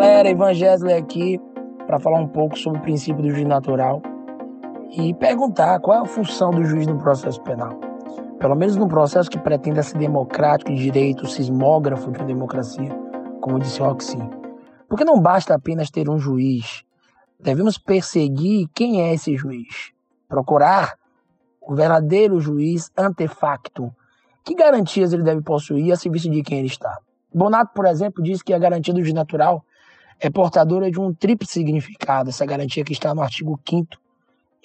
galera, Ivan Gesley aqui para falar um pouco sobre o princípio do juiz natural e perguntar qual é a função do juiz no processo penal. Pelo menos no processo que pretenda ser democrático, de direito, sismógrafo de uma democracia, como disse Roxy. Porque não basta apenas ter um juiz, devemos perseguir quem é esse juiz, procurar o verdadeiro juiz antefacto. Que garantias ele deve possuir a serviço de quem ele está? Bonato, por exemplo, diz que a garantia do juiz natural é portadora de um triplo significado, essa garantia que está no artigo 5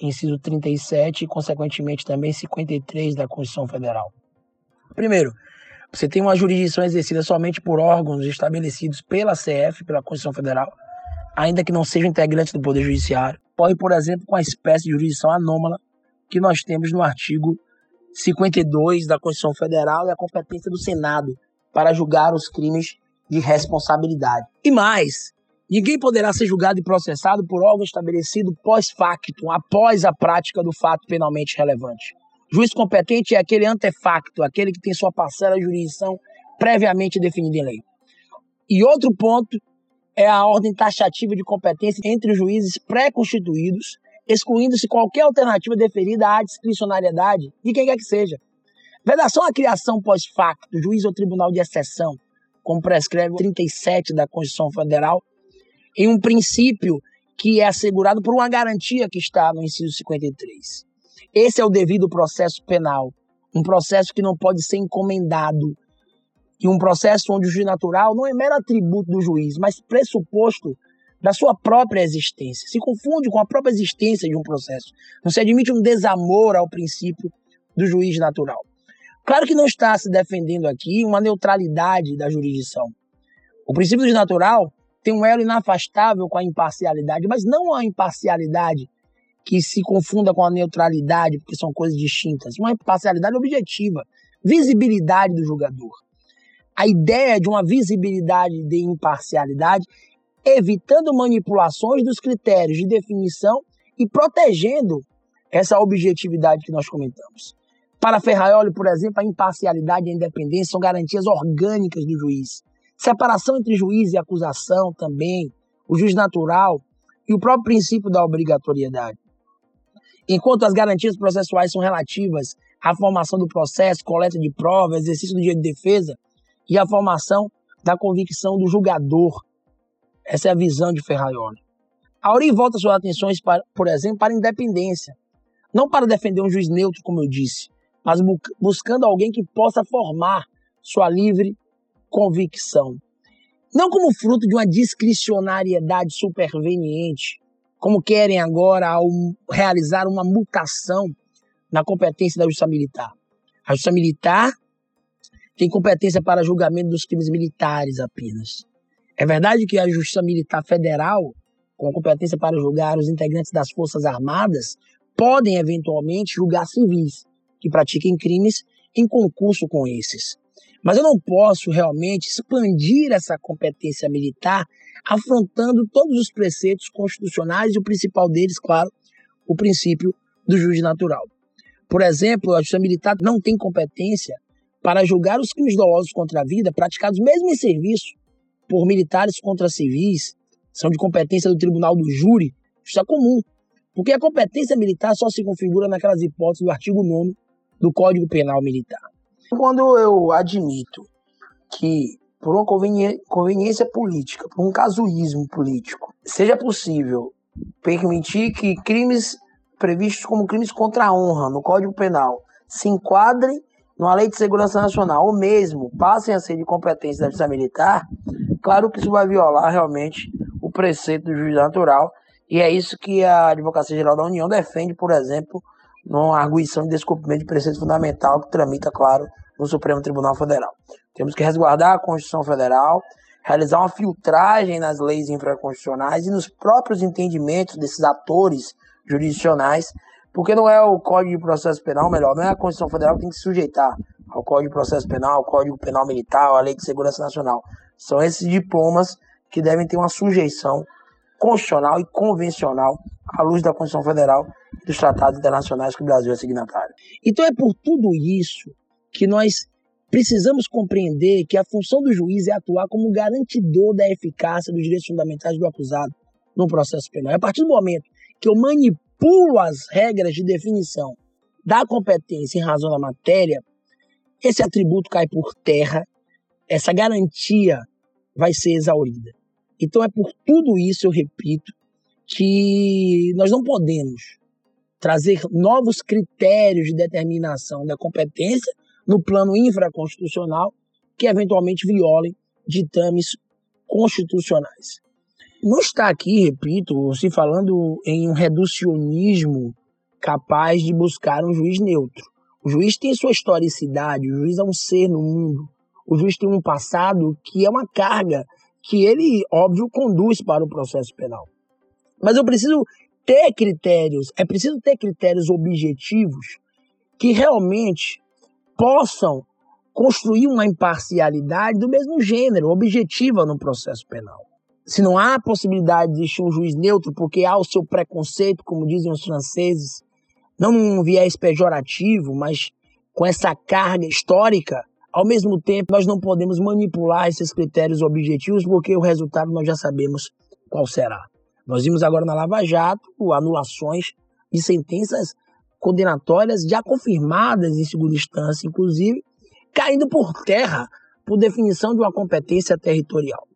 inciso 37 e, consequentemente, também 53 da Constituição Federal. Primeiro, você tem uma jurisdição exercida somente por órgãos estabelecidos pela CF, pela Constituição Federal, ainda que não sejam integrantes do Poder Judiciário. Ocorre, por exemplo, com a espécie de jurisdição anômala que nós temos no artigo 52 da Constituição Federal e a competência do Senado para julgar os crimes de responsabilidade. E mais, Ninguém poderá ser julgado e processado por órgão estabelecido pós-facto, após a prática do fato penalmente relevante. Juiz competente é aquele antefacto, aquele que tem sua parcela de jurisdição previamente definida em lei. E outro ponto é a ordem taxativa de competência entre os juízes pré-constituídos, excluindo-se qualquer alternativa deferida à discricionariedade de quem quer que seja. Vedação à criação pós-facto, juiz ou tribunal de exceção, como prescreve o 37 da Constituição Federal, em um princípio que é assegurado por uma garantia que está no inciso 53. Esse é o devido processo penal, um processo que não pode ser encomendado e um processo onde o juiz natural não é mero atributo do juiz, mas pressuposto da sua própria existência. Se confunde com a própria existência de um processo. Não se admite um desamor ao princípio do juiz natural. Claro que não está se defendendo aqui uma neutralidade da jurisdição. O princípio do juiz natural tem um elo inafastável com a imparcialidade, mas não a imparcialidade que se confunda com a neutralidade, porque são coisas distintas. Uma imparcialidade objetiva, visibilidade do julgador. A ideia de uma visibilidade de imparcialidade, evitando manipulações dos critérios de definição e protegendo essa objetividade que nós comentamos. Para Ferraioli, por exemplo, a imparcialidade e a independência são garantias orgânicas do juiz. Separação entre juiz e acusação também, o juiz natural e o próprio princípio da obrigatoriedade. Enquanto as garantias processuais são relativas à formação do processo, coleta de provas, exercício do direito de defesa e à formação da convicção do julgador. Essa é a visão de Ferraioli. Auri volta suas atenções, para, por exemplo, para a independência. Não para defender um juiz neutro, como eu disse, mas buscando alguém que possa formar sua livre convicção. Não como fruto de uma discricionariedade superveniente, como querem agora ao realizar uma mutação na competência da Justiça Militar. A Justiça Militar tem competência para julgamento dos crimes militares apenas. É verdade que a Justiça Militar Federal, com competência para julgar os integrantes das Forças Armadas, podem eventualmente julgar civis que pratiquem crimes em concurso com esses. Mas eu não posso realmente expandir essa competência militar afrontando todos os preceitos constitucionais e o principal deles, claro, o princípio do juiz natural. Por exemplo, a justiça militar não tem competência para julgar os crimes dolosos contra a vida praticados mesmo em serviço por militares contra civis, são de competência do tribunal do júri, isso é comum, porque a competência militar só se configura naquelas hipóteses do artigo 9 do Código Penal Militar. Quando eu admito que, por uma conveniência política, por um casuísmo político, seja possível permitir que crimes previstos como crimes contra a honra no Código Penal se enquadrem numa lei de segurança nacional, ou mesmo passem a ser de competência da Justiça Militar, claro que isso vai violar realmente o preceito do juiz natural, e é isso que a Advocacia Geral da União defende, por exemplo, numa arguição de descumprimento de preceito fundamental que tramita, claro, no Supremo Tribunal Federal. Temos que resguardar a Constituição Federal, realizar uma filtragem nas leis infraconstitucionais e nos próprios entendimentos desses atores jurisdicionais, porque não é o Código de Processo Penal, melhor, não é a Constituição Federal que tem que se sujeitar ao Código de Processo Penal, ao Código Penal Militar, à Lei de Segurança Nacional. São esses diplomas que devem ter uma sujeição constitucional e convencional à luz da Constituição Federal e dos tratados internacionais que o Brasil é signatário. Então é por tudo isso que nós precisamos compreender que a função do juiz é atuar como garantidor da eficácia dos direitos fundamentais do acusado no processo penal. a partir do momento que eu manipulo as regras de definição da competência em razão da matéria, esse atributo cai por terra, essa garantia vai ser exaurida. Então é por tudo isso, eu repito, que nós não podemos trazer novos critérios de determinação da competência no plano infraconstitucional que eventualmente violem ditames constitucionais. Não está aqui, repito, se falando em um reducionismo capaz de buscar um juiz neutro. O juiz tem sua historicidade, o juiz é um ser no mundo, o juiz tem um passado que é uma carga que ele, óbvio, conduz para o processo penal. Mas eu preciso ter critérios, é preciso ter critérios objetivos que realmente possam construir uma imparcialidade do mesmo gênero, objetiva no processo penal. Se não há possibilidade de existir um juiz neutro, porque há o seu preconceito, como dizem os franceses, não num viés pejorativo, mas com essa carga histórica, ao mesmo tempo nós não podemos manipular esses critérios objetivos, porque o resultado nós já sabemos qual será. Nós vimos agora na Lava Jato anulações de sentenças condenatórias já confirmadas em segunda instância, inclusive, caindo por terra por definição de uma competência territorial.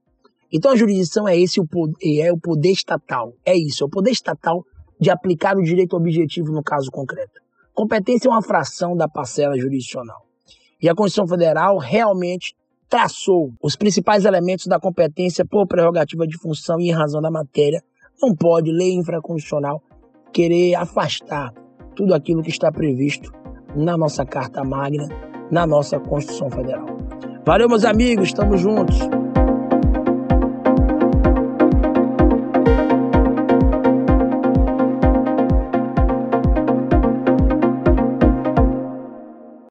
Então a jurisdição é esse o poder, é o poder estatal. É isso, é o poder estatal de aplicar o direito objetivo no caso concreto. Competência é uma fração da parcela jurisdicional. E a Constituição Federal realmente traçou os principais elementos da competência por prerrogativa de função e em razão da matéria. Não pode lei infraconstitucional querer afastar tudo aquilo que está previsto na nossa Carta Magna, na nossa Constituição Federal. Valeu, meus amigos, estamos juntos.